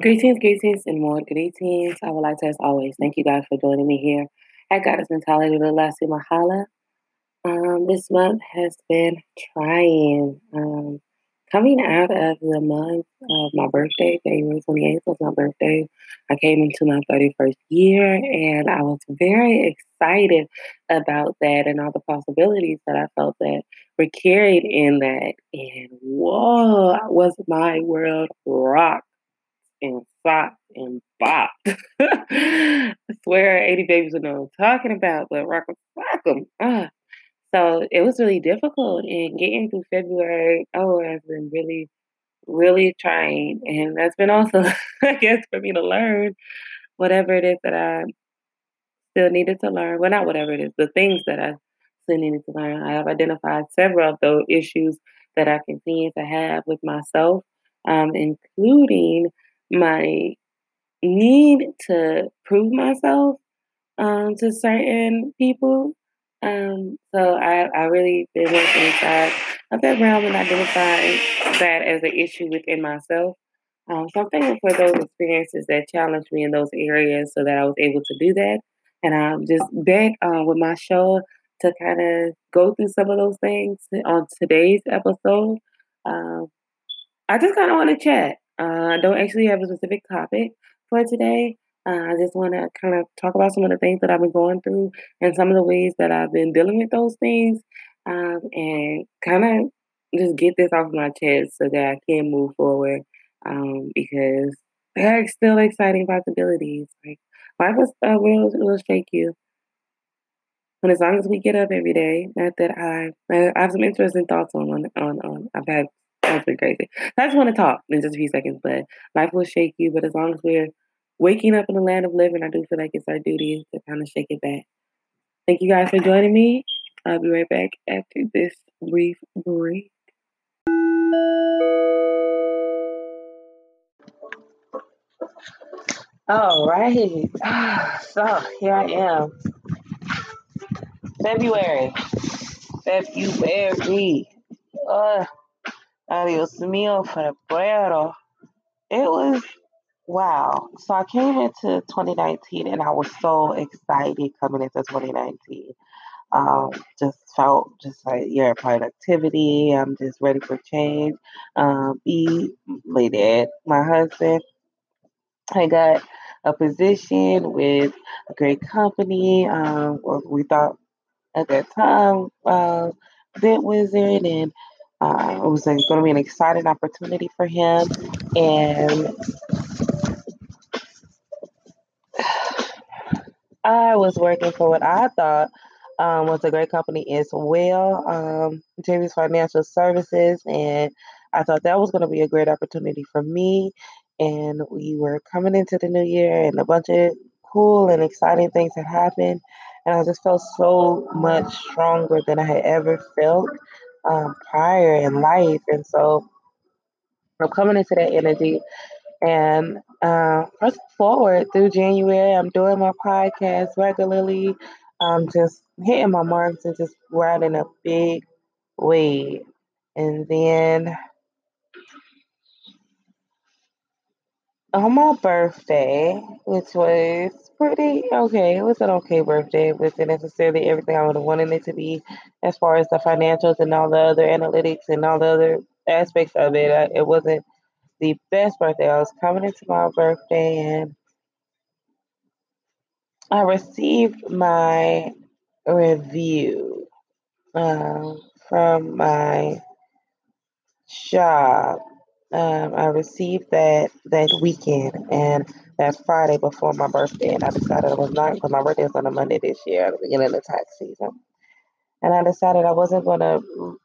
Greetings, greetings, and more greetings. I would like to, as always, thank you guys for joining me here at Goddess Mentality with Lassie Mahala. Um, this month has been trying. Um, coming out of the month of my birthday, January 28th was my birthday. I came into my 31st year and I was very excited about that and all the possibilities that I felt that were carried in that. And whoa, was my world rocked and flopped and bopped. I swear 80 babies would know what I'm talking about, but rock 'em, rock 'em. Ah. So it was really difficult and getting through February, oh, has been really, really trying. And that's been also, I guess, for me to learn whatever it is that I still needed to learn. Well, not whatever it is, the things that I still needed to learn. I have identified several of those issues that I continue to have with myself, um, including my need to prove myself um, to certain people. Um, so I, I really been working inside of that realm and identifying that as an issue within myself. Um, so I'm thankful for those experiences that challenged me in those areas so that I was able to do that. And I'm just back uh, with my show to kind of go through some of those things on today's episode. Um, I just kind of want to chat. Uh, I don't actually have a specific topic for today. Uh, I just want to kind of talk about some of the things that I've been going through and some of the ways that I've been dealing with those things um, and kind of just get this off my chest so that I can move forward um, because there are still exciting possibilities. Like life will, uh, will, will shake you. And as long as we get up every day, not that I, I have some interesting thoughts on, on, on, on I've had, that's been crazy. I just want to talk in just a few seconds, but life will shake you. But as long as we're waking up in the land of living, I do feel like it's our duty to kind of shake it back. Thank you guys for joining me. I'll be right back after this brief break. All right. So here I am. February. February. Uh, adios mío febrero. It was wow. So I came into 2019 and I was so excited coming into 2019. Um, just felt just like yeah, productivity. I'm just ready for change. Um, be dad, my husband. I got a position with a great company. Um, we thought at that time, uh, Vent Wizard, and uh, it was going to be an exciting opportunity for him. And I was working for what I thought um, was a great company as well, um, Financial Services, and I thought that was going to be a great opportunity for me. And we were coming into the new year, and a bunch of cool and exciting things had happened, and I just felt so much stronger than I had ever felt um, prior in life. And so I'm coming into that energy. And uh, pressing forward through January, I'm doing my podcast regularly. I'm just hitting my marks and just riding a big wave. And then on my birthday, which was pretty okay, it was an okay birthday. It wasn't necessarily everything I would have wanted it to be as far as the financials and all the other analytics and all the other aspects of it. It wasn't the best birthday. I was coming into my birthday and I received my review um, from my job. Um, I received that that weekend and that Friday before my birthday, and I decided I was not because my birthday is on a Monday this year at the beginning of the tax season, and I decided I wasn't going to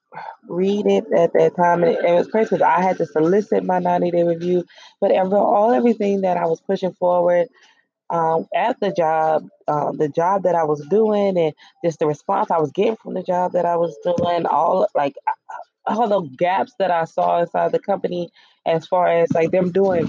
read it at that time. And it, it was crazy because I had to solicit my 90 day review, but ever, all everything that I was pushing forward um, at the job, uh, the job that I was doing, and just the response I was getting from the job that I was doing, all like all the gaps that I saw inside the company as far as like them doing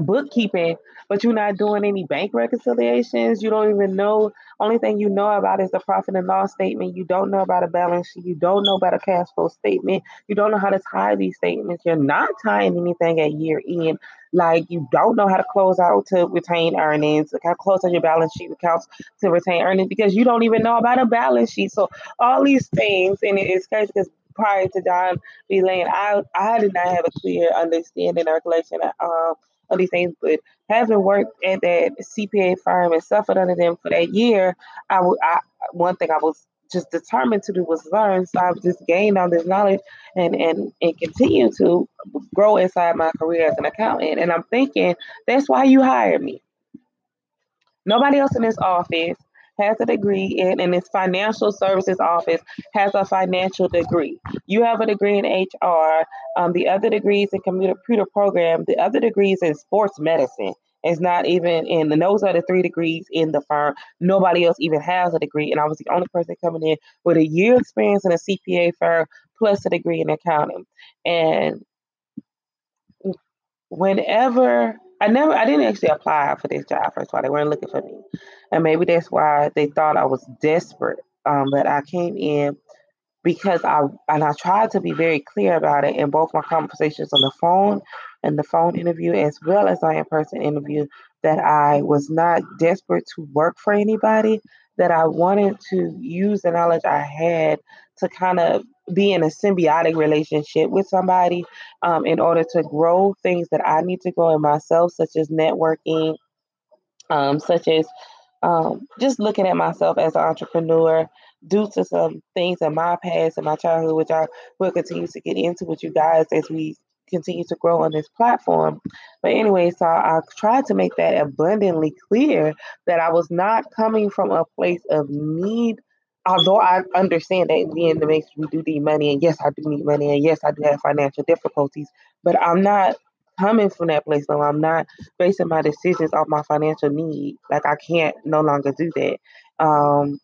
bookkeeping, but you're not doing any bank reconciliations. You don't even know. Only thing you know about is the profit and loss statement. You don't know about a balance sheet. You don't know about a cash flow statement. You don't know how to tie these statements. You're not tying anything at year end. Like you don't know how to close out to retain earnings, Like how close out your balance sheet accounts to retain earnings because you don't even know about a balance sheet. So all these things, and it's crazy because prior to John B. Lane, I I did not have a clear understanding or recollection um, of these things. But having worked at that CPA firm and suffered under them for that year, I, w- I one thing I was just determined to do was learn. So I've just gained all this knowledge and and and continue to grow inside my career as an accountant. And I'm thinking that's why you hired me. Nobody else in this office has a degree in, and this financial services office has a financial degree. You have a degree in HR. Um, the other degrees in computer program. The other degrees in sports medicine. It's not even in, and those are the three degrees in the firm. Nobody else even has a degree, and I was the only person coming in with a year experience in a CPA firm plus a degree in accounting. And whenever I never, I didn't actually apply for this job first of all. They weren't looking for me, and maybe that's why they thought I was desperate. Um, but I came in because I and I tried to be very clear about it in both my conversations on the phone and the phone interview as well as my in-person interview that I was not desperate to work for anybody that I wanted to use the knowledge I had to kind of be in a symbiotic relationship with somebody um, in order to grow things that I need to grow in myself, such as networking, um, such as um, just looking at myself as an entrepreneur due to some things in my past and my childhood, which I will continue to get into with you guys as we continue to grow on this platform. But anyway, so I tried to make that abundantly clear that I was not coming from a place of need. Although I understand that in the end, makes we do need money, and yes, I do need money, and yes, I do have financial difficulties, but I'm not coming from that place. No, I'm not basing my decisions off my financial need. Like I can't no longer do that. Um,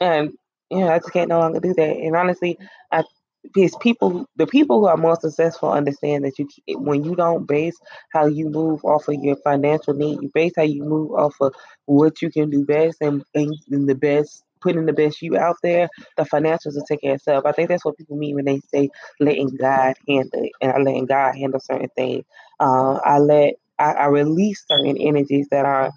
and yeah, I just can't no longer do that. And honestly, I because people, the people who are more successful understand that you, when you don't base how you move off of your financial need, you base how you move off of what you can do best and, and, and the best, putting the best you out there, the financials will take care of itself. I think that's what people mean when they say letting God handle it, and I letting God handle certain things. Uh, I let, I, I release certain energies that are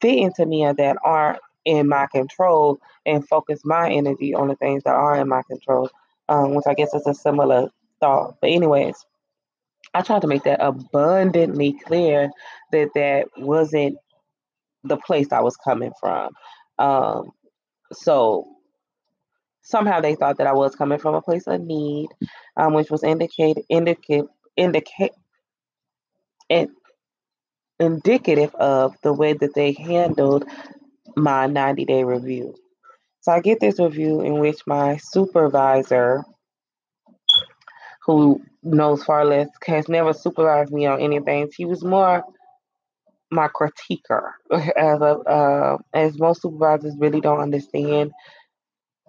fitting to me or that aren't in my control and focus my energy on the things that are in my control um, which I guess is a similar thought. But anyways, I tried to make that abundantly clear that that wasn't the place I was coming from. Um, so somehow they thought that I was coming from a place of need, um, which was indicate indicate indicate in, indicative of the way that they handled my 90 day review. So I get this review in which my supervisor who knows far less, has never supervised me on anything. She was more my critiquer, as a, uh, as most supervisors really don't understand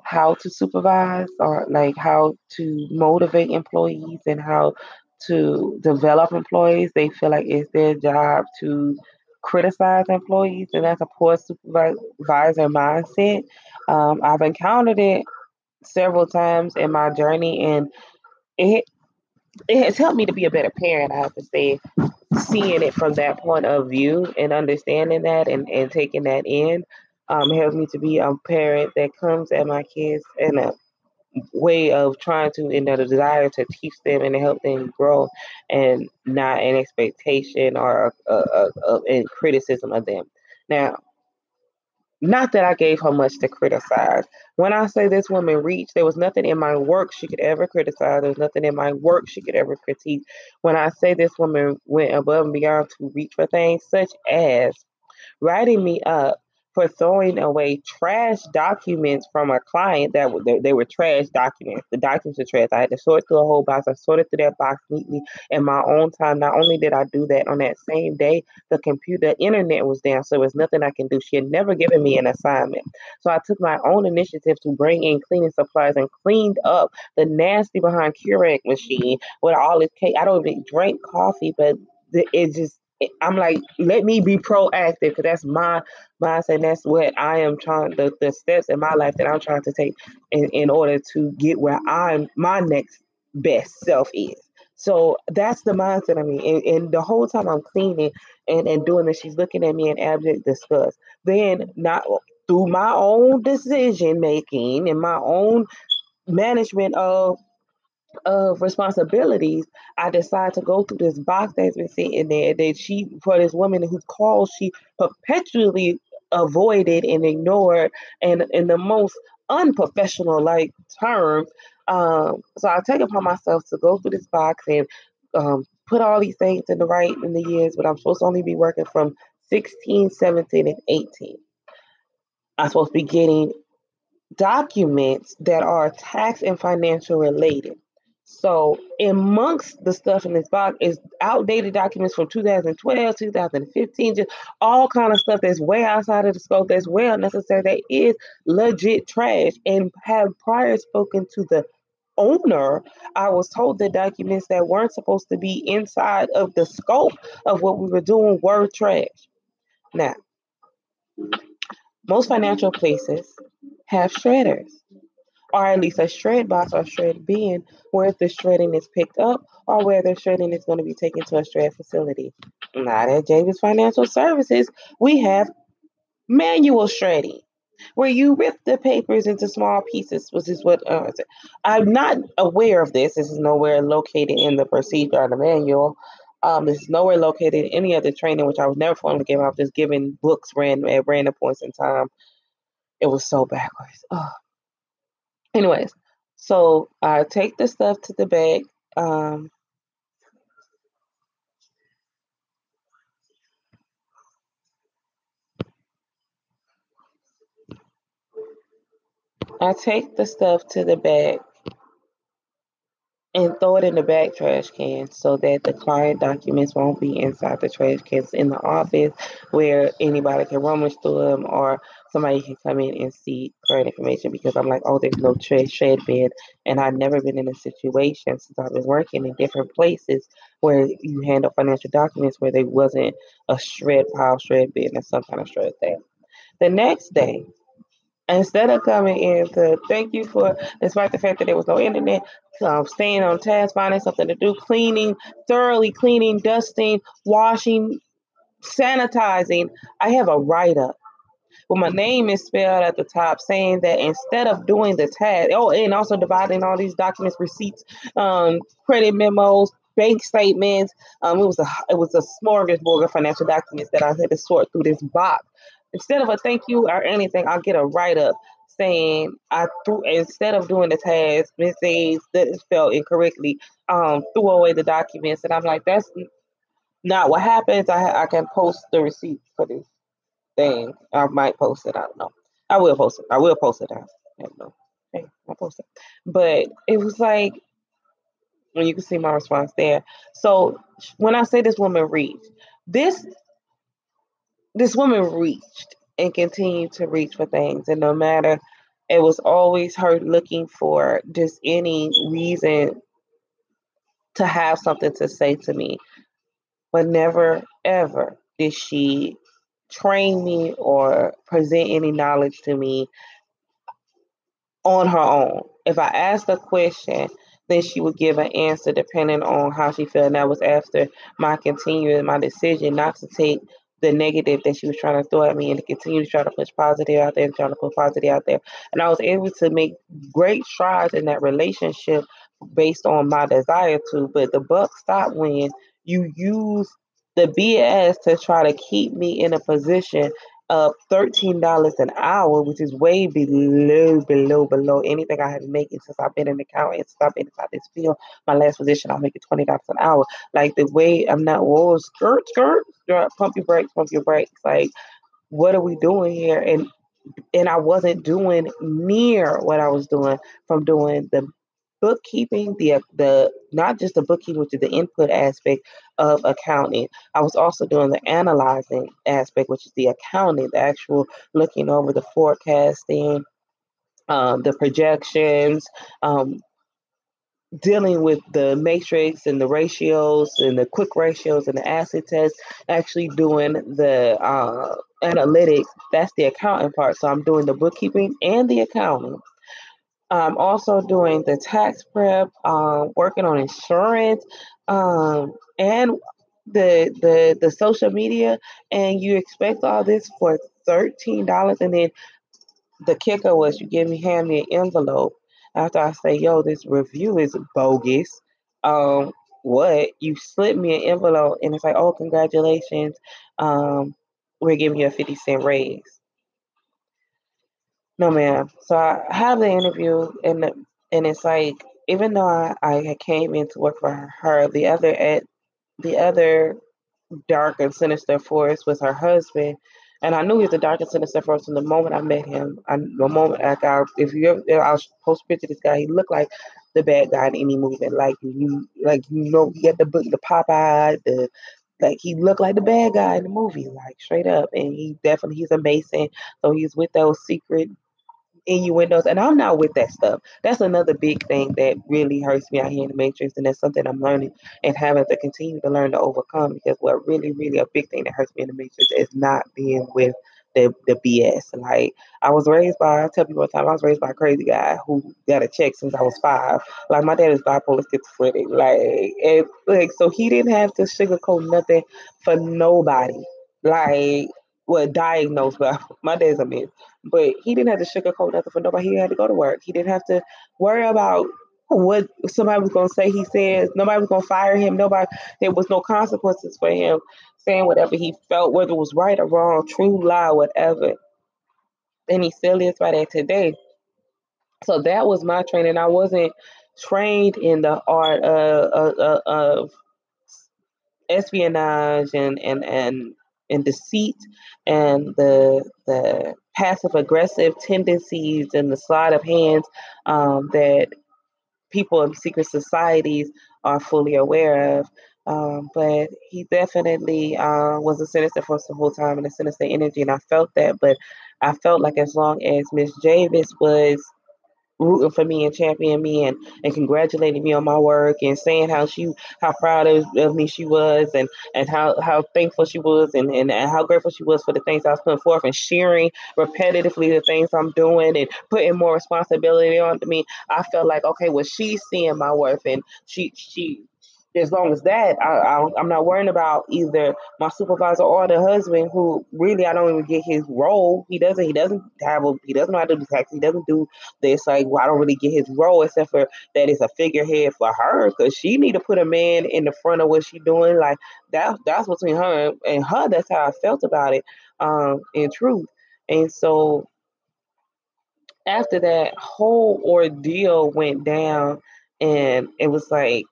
how to supervise or like how to motivate employees and how to develop employees. They feel like it's their job to criticize employees, and that's a poor supervisor mindset. Um, I've encountered it several times in my journey, and it it has helped me to be a better parent, I have to say, seeing it from that point of view and understanding that and, and taking that in um, helps me to be a parent that comes at my kids in a way of trying to, in a desire to teach them and to help them grow and not an expectation or a, a, a, a criticism of them. Now, not that I gave her much to criticize. When I say this woman reached, there was nothing in my work she could ever criticize. There was nothing in my work she could ever critique. When I say this woman went above and beyond to reach for things such as writing me up for throwing away trash documents from a client that they, they were trash documents. The documents were trash. I had to sort through a whole box. I sorted through that box neatly in my own time. Not only did I do that on that same day, the computer internet was down, so there was nothing I can do. She had never given me an assignment. So I took my own initiative to bring in cleaning supplies and cleaned up the nasty behind Keurig machine with all this cake. I don't even drink coffee, but it just I'm like, let me be proactive because that's my mindset. And that's what I am trying the, the steps in my life that I'm trying to take in, in order to get where I'm my next best self is. So that's the mindset I mean. And, and the whole time I'm cleaning and, and doing this, she's looking at me in abject disgust. Then not through my own decision making and my own management of of responsibilities, I decide to go through this box that's been sitting there that she for this woman whose calls she perpetually avoided and ignored and in the most unprofessional like terms. Um, so I take upon myself to go through this box and um, put all these things in the right in the years, but I'm supposed to only be working from 16, 17, and 18. I'm supposed to be getting documents that are tax and financial related. So, amongst the stuff in this box is outdated documents from 2012, 2015, just all kind of stuff that's way outside of the scope, that's way unnecessary, that is legit trash. And have prior spoken to the owner, I was told the documents that weren't supposed to be inside of the scope of what we were doing were trash. Now, most financial places have shredders or at least a shred box or shred bin where the shredding is picked up or where the shredding is going to be taken to a shred facility. Not at Javis Financial Services, we have manual shredding where you rip the papers into small pieces, which is what uh, I'm not aware of this. This is nowhere located in the procedure or the manual. Um, this is nowhere located in any other training, which I was never formally given. I was just given books random at random points in time. It was so backwards. Oh. Anyways, so I take the stuff to the bag. Um, I take the stuff to the bag and throw it in the back trash can so that the client documents won't be inside the trash cans in the office where anybody can rummage through them or somebody can come in and see current information because I'm like, oh, there's no trash shed bin. And I've never been in a situation since I've been working in different places where you handle financial documents where there wasn't a shred pile, shred bin, and some kind of shred there. The next day, instead of coming in to thank you for, despite the fact that there was no internet, um, staying on task, finding something to do, cleaning, thoroughly cleaning, dusting, washing, sanitizing, I have a write up. My name is spelled at the top, saying that instead of doing the task, oh, and also dividing all these documents, receipts, um, credit memos, bank statements. Um, it was a it was a smorgasbord of financial documents that I had to sort through this box instead of a thank you or anything, I'll get a write up saying I threw instead of doing the task, Miss A's that is spelled incorrectly, um, threw away the documents, and I'm like, that's not what happens. I I can post the receipt for this thing. I might post it. I don't know. I will post it. I will post it. I don't know. Hey, I'll post it. But it was like when you can see my response there. So when I say this woman reached, this this woman reached and continued to reach for things. And no matter, it was always her looking for just any reason to have something to say to me. But never, ever did she train me or present any knowledge to me on her own. If I asked a question, then she would give an answer depending on how she felt. And that was after my continuing my decision not to take the negative that she was trying to throw at me and to continue to try to push positive out there and trying to put positive out there. And I was able to make great strides in that relationship based on my desire to, but the buck stopped when you use the BS to try to keep me in a position of $13 an hour, which is way below, below, below anything I have been making since I've been in accounting, since I've been inside this field. My last position, I was making $20 an hour. Like the way I'm not, whoa, skirt, skirt, pump your brakes, pump your brakes. Like, what are we doing here? And and I wasn't doing near what I was doing from doing the bookkeeping, the the not just the bookkeeping, which is the input aspect of accounting. I was also doing the analyzing aspect, which is the accounting, the actual looking over the forecasting, um, the projections, um, dealing with the matrix and the ratios and the quick ratios and the acid test, actually doing the uh, analytics. That's the accounting part. So I'm doing the bookkeeping and the accounting. I'm also doing the tax prep, um, working on insurance, um, and the the the social media. And you expect all this for thirteen dollars, and then the kicker was you give me hand me an envelope after I say, yo, this review is bogus. Um, what? You slip me an envelope and it's like, oh, congratulations. Um, we're giving you a 50 cent raise. No, ma'am. So I have the interview and and it's like, even though I, I came in to work for her, the other at the other dark and sinister force was her husband and I knew he was the and sinister force from the moment I met him. I, the moment like if you ever, I was post picture this guy, he looked like the bad guy in any movie. Like you, like you know, he had the book, the Popeye, the like he looked like the bad guy in the movie, like straight up. And he definitely he's a Mason, so he's with those secret innuendos, and I'm not with that stuff. That's another big thing that really hurts me out here in the Matrix, and that's something I'm learning and having to continue to learn to overcome. Because what really, really a big thing that hurts me in the Matrix is not being with the the BS. Like I was raised by, I tell people all the time, I was raised by a crazy guy who got a check since I was five. Like my dad is bipolar schizophrenic. Like and like so he didn't have to sugarcoat nothing for nobody. Like well diagnosed, but my dad's a myth. But he didn't have to sugarcoat nothing for nobody. He had to go to work. He didn't have to worry about what somebody was gonna say. He says nobody was gonna fire him. Nobody. There was no consequences for him saying whatever he felt, whether it was right or wrong, true lie, whatever. And he still is by that today. So that was my training. I wasn't trained in the art uh, uh, uh, of, of, of espionage and and and and deceit and the the passive aggressive tendencies and the sleight of hands um, that people in secret societies are fully aware of. Um, but he definitely uh, was a sinister for the whole time and a sinister energy, and I felt that. But I felt like as long as Miss Javis was rooting for me and championing me and, and congratulating me on my work and saying how she how proud of, of me she was and and how how thankful she was and, and, and how grateful she was for the things I was putting forth and sharing repetitively the things I'm doing and putting more responsibility on me. I felt like okay, well she's seeing my worth and she she as long as that, I, I, am not worrying about either my supervisor or the husband, who really I don't even get his role. He doesn't. He doesn't have a. He doesn't know how to do tax. He doesn't do this. Like well, I don't really get his role, except for that it's a figurehead for her, because she need to put a man in the front of what she's doing. Like that. That's between her and her. That's how I felt about it. Um, in truth, and so after that whole ordeal went down, and it was like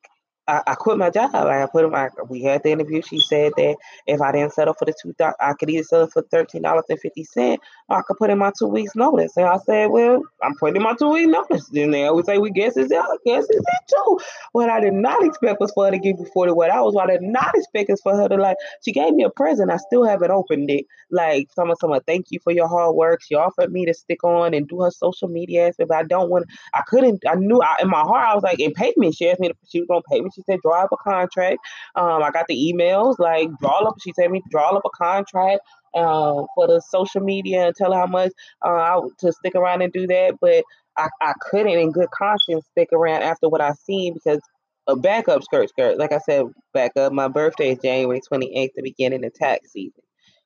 I, I quit my job. I put my we had the interview. She said that if I didn't settle for the two, I could either settle for thirteen dollars and fifty cent, or I could put in my two weeks notice. And I said, well, I'm putting my two weeks notice. Then they always say, we guess it's I guess it's it too. What I did not expect was for her to give me forty what hours. What I did not expect is for her to like. She gave me a present. I still haven't opened it. Like someone, someone, thank you for your hard work. She offered me to stick on and do her social media aspect, but I don't want. I couldn't. I knew I, in my heart I was like, in payment. She asked me. To, she was gonna pay me. She said, draw up a contract. Um, I got the emails, like draw up. She said me draw up a contract uh, for the social media and tell her how much uh, to stick around and do that. But I, I couldn't, in good conscience, stick around after what I seen because a backup skirt skirt. Like I said, back up. My birthday is January 28th, the beginning of tax season.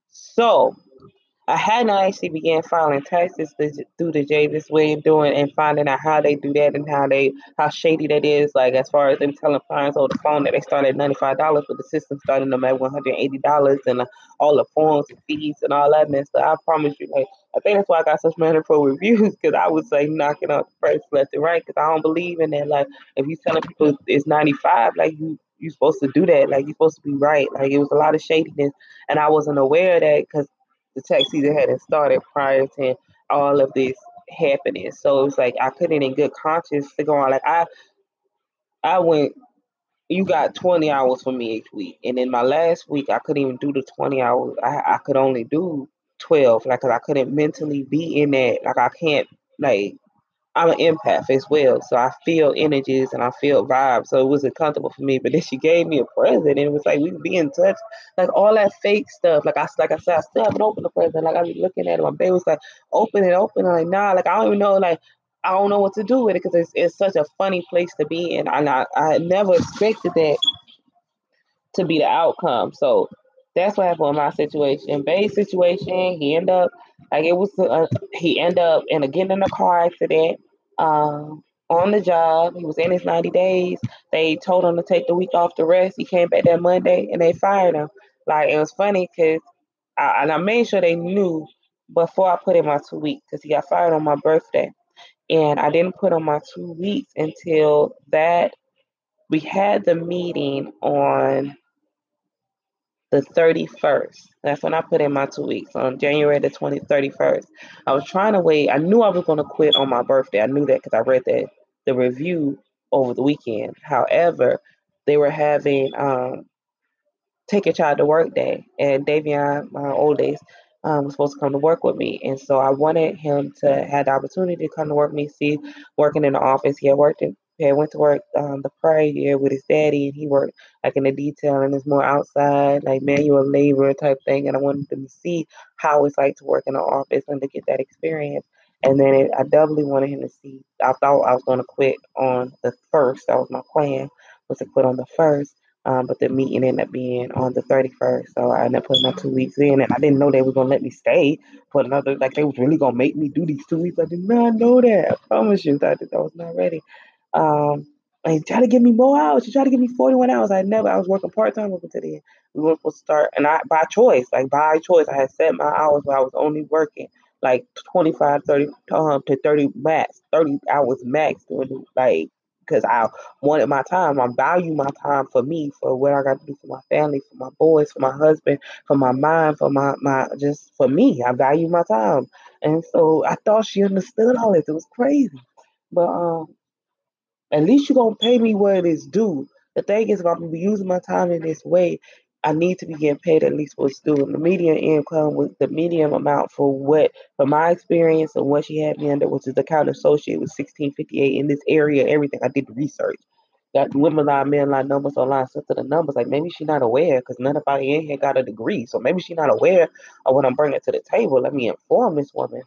So I had not actually began filing taxes through the Javis way of doing and finding out how they do that and how they how shady that is. Like as far as them telling clients over the phone that they start at ninety five dollars, but the system starting them at one hundred eighty dollars and uh, all the forms and fees and all that mess. So I promise you, like I think that's why I got such pro reviews because I was like knocking out the price left and right because I don't believe in that. Like if you telling people it's ninety five, like you you're supposed to do that. Like you're supposed to be right. Like it was a lot of shadiness, and I wasn't aware of that because the tax season hadn't started prior to all of this happening. So it was like I couldn't in good conscience to go on like I I went you got 20 hours for me each week. And in my last week I couldn't even do the 20 hours. I, I could only do 12 like cause I couldn't mentally be in that like I can't like I'm an empath as well, so I feel energies and I feel vibes. So it wasn't comfortable for me. But then she gave me a present, and it was like we could be in touch, like all that fake stuff. Like I, like I said, I still haven't opened the present. Like I be looking at it, my baby was like, open it, open it. Like nah, like I don't even know, like I don't know what to do with it because it's, it's such a funny place to be in, and I I never expected that to be the outcome. So that's what happened in my situation. Bay's situation, he ended up like it was. Uh, he ended up in a getting in a car accident. Um, on the job, he was in his ninety days. They told him to take the week off to rest. He came back that Monday, and they fired him. Like it was funny because, and I made sure they knew before I put in my two weeks because he got fired on my birthday, and I didn't put on my two weeks until that we had the meeting on the 31st. That's when I put in my two weeks on January the 20, 31st. I was trying to wait. I knew I was going to quit on my birthday. I knew that because I read that the review over the weekend. However, they were having um, take your child to work day, and Davion, my oldest, um, was supposed to come to work with me, and so I wanted him to have the opportunity to come to work with me. See, working in the office, he had worked in had went to work um, the prior year with his daddy, and he worked like in the detail and it's more outside, like manual labor type thing. And I wanted them to see how it's like to work in an office and to get that experience. And then it, I doubly wanted him to see. I thought I was going to quit on the first. That was my plan, was to quit on the first. Um, but the meeting ended up being on the 31st. So I ended up putting my two weeks in, and I didn't know they were going to let me stay for another, like they was really going to make me do these two weeks. I did not know that. I promise you, I, I was not ready. Um, and he tried to give me more hours. He tried to give me 41 hours. I never, I was working part time up until then. We were supposed to start, and I, by choice, like by choice, I had set my hours where I was only working like 25, 30 um, to 30 max, 30 hours max doing like, because I wanted my time. I value my time for me, for what I got to do for my family, for my boys, for my husband, for my mind, for my, my, just for me. I value my time. And so I thought she understood all this. It was crazy. But, um, at least you're gonna pay me what it is due. The thing is, if I'm be using my time in this way, I need to be getting paid at least what's due. The median income was the median amount for what, for my experience and what she had me under, which is the account associate, was 1658 in this area. Everything I did research. Got women line, men line numbers online, set to the numbers. Like maybe she's not aware because none nobody in here got a degree. So maybe she's not aware of what I'm bringing to the table. Let me inform this woman.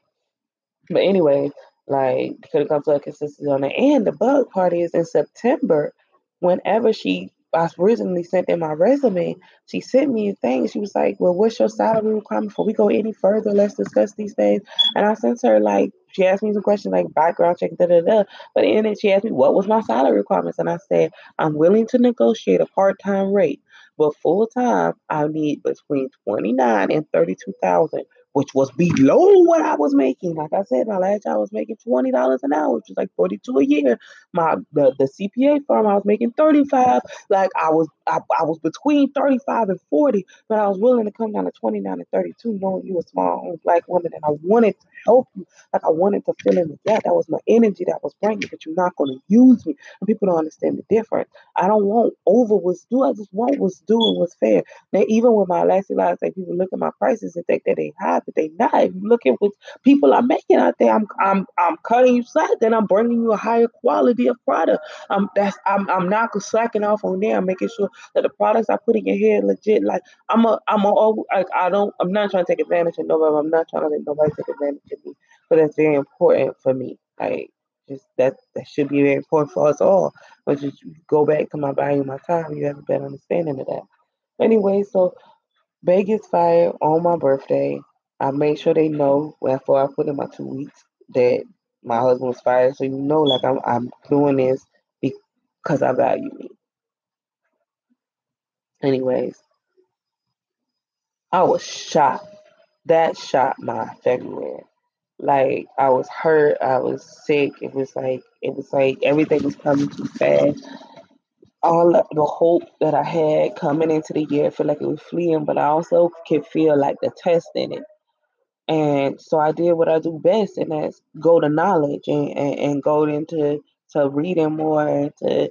But anyway, like could have come to a consistency on it. And the bug part is in September, whenever she I originally sent in my resume, she sent me a thing. She was like, Well, what's your salary requirement before we go any further? Let's discuss these things. And I sent her like she asked me some questions like background check, da da da. But in it, she asked me what was my salary requirements, and I said I'm willing to negotiate a part time rate, but full time I need between twenty nine and thirty two thousand which was below what I was making. Like I said, my last job I was making twenty dollars an hour, which is like forty two a year. My the, the CPA firm I was making thirty five. Like I was I, I was between thirty five and forty, but I was willing to come down to twenty nine and thirty two, knowing you a small black woman, and I wanted to help you. Like I wanted to fill in the gap. That was my energy that was bringing, but you're not going to use me. And people don't understand the difference. I don't want over what's due. I just want what's due and what's fair. Now, even with my last lives, like people look at my prices and think that they high, but they not. If you look at what people are making out there, I'm I'm I'm cutting you slack, then I'm bringing you a higher quality of product. Um, that's I'm I'm not slacking off on there. I'm making sure that the products I put in your head legit. Like I'm a I'm a like I don't I'm not trying to take advantage of nobody. I'm not trying to let nobody take advantage of me. But that's very important for me. Like just that that should be very important for us all. But just go back to my value, my time. You have a better understanding of that. Anyway, so Bay gets fired on my birthday. I made sure they know before I put in my two weeks that my husband was fired. So you know, like I'm I'm doing this because I value me. Anyways, I was shocked. That shot my February. Like I was hurt, I was sick. It was like it was like everything was coming too fast. All the hope that I had coming into the year, I feel like it was fleeing, but I also could feel like the test in it. And so I did what I do best, and that's go to knowledge and, and, and go into to reading more, to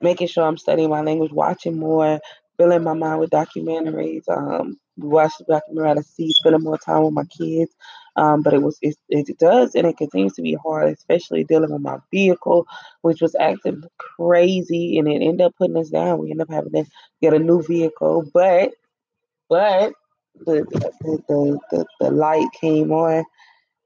making sure I'm studying my language, watching more, filling my mind with documentaries, um, watch the documentary to see, spending more time with my kids, Um, but it was it, it does and it continues to be hard, especially dealing with my vehicle, which was acting crazy, and it ended up putting us down. We ended up having to get a new vehicle, but but the the the, the, the light came on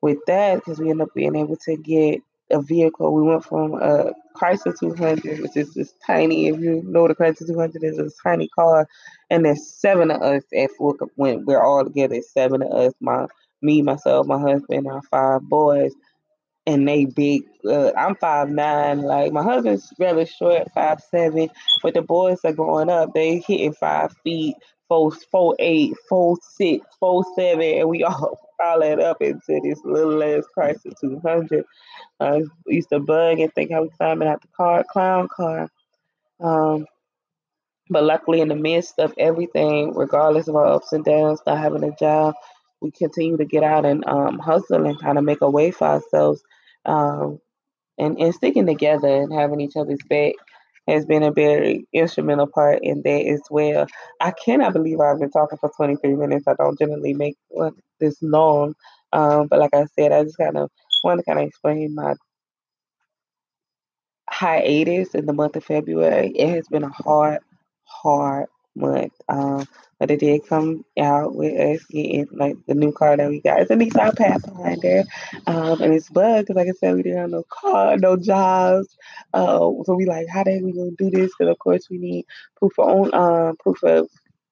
with that because we ended up being able to get a vehicle. We went from a Chrysler 200, which is this tiny, if you know a Chrysler 200 is, a tiny car, and there's seven of us at Fort when we're all together. Seven of us, my me, myself, my husband, our five boys, and they big. Uh, I'm five nine. Like my husband's rather short, five seven, but the boys are growing up. They hitting five feet, four four eight, four six, four seven, and we all piled up into this little ass Chrysler 200. I used to bug and think I was climbing out the car, clown car. Um, but luckily, in the midst of everything, regardless of our ups and downs, not having a job, we continue to get out and um, hustle and kind of make a way for ourselves. Um, and, and sticking together and having each other's back has been a very instrumental part in that as well. I cannot believe I've been talking for 23 minutes. I don't generally make this long. Um, but like I said, I just kind of want to kind of explain my hiatus in the month of February. It has been a hard, hard month. Um, but it did come out with us getting like the new car that we got. It's a Nissan Pathfinder, um, and it's bugged because, like I said, we didn't have no car, no jobs. Uh, so we like, how the we gonna do this? Because of course we need proof of own, um, proof of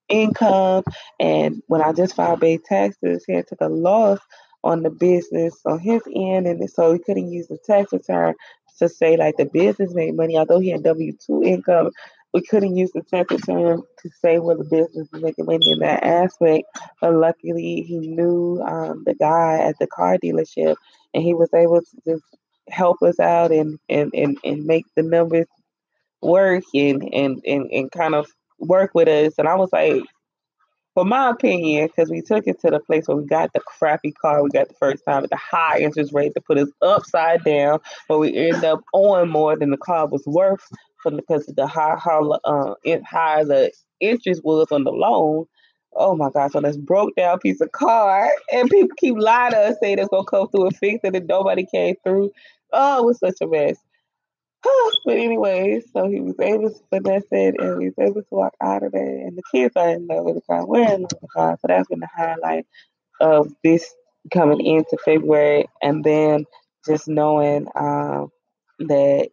income. And when I just filed base taxes, he took a loss on the business on his end, and so he couldn't use the tax return to say like the business made money, although he had W two income. We couldn't use the tax return to say where the business was making money in that aspect. But luckily, he knew um, the guy at the car dealership, and he was able to just help us out and and and, and make the numbers work and, and and and kind of work with us. And I was like, for my opinion, because we took it to the place where we got the crappy car we got the first time at the high interest rate to put us upside down, but we ended up owing more than the car was worth because the high how uh, high the interest was on the loan. Oh my God! So this broke down piece of car, and people keep lying to us saying it's gonna come through and fix it, and nobody came through. Oh, it was such a mess. but anyway, so he was able to finesse it and he was able to walk out of there. And the kids are in love with the car. We're in love with the car. So that's been the highlight of this coming into February. And then just knowing um, that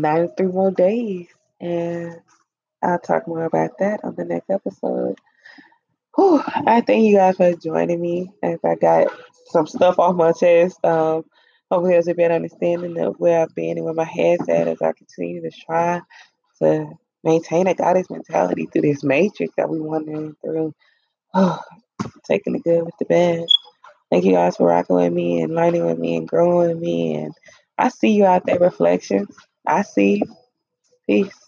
93 more days. And I'll talk more about that on the next episode. Whew, I thank you guys for joining me as I got some stuff off my chest. Um, Hopefully, there's a better understanding of where I've been and where my head's at as I continue to try to maintain a goddess mentality through this matrix that we're wandering through. Taking the good with the bad. Thank you guys for rocking with me and learning with me and growing with me. And I see you out there, reflections. I see. Peace.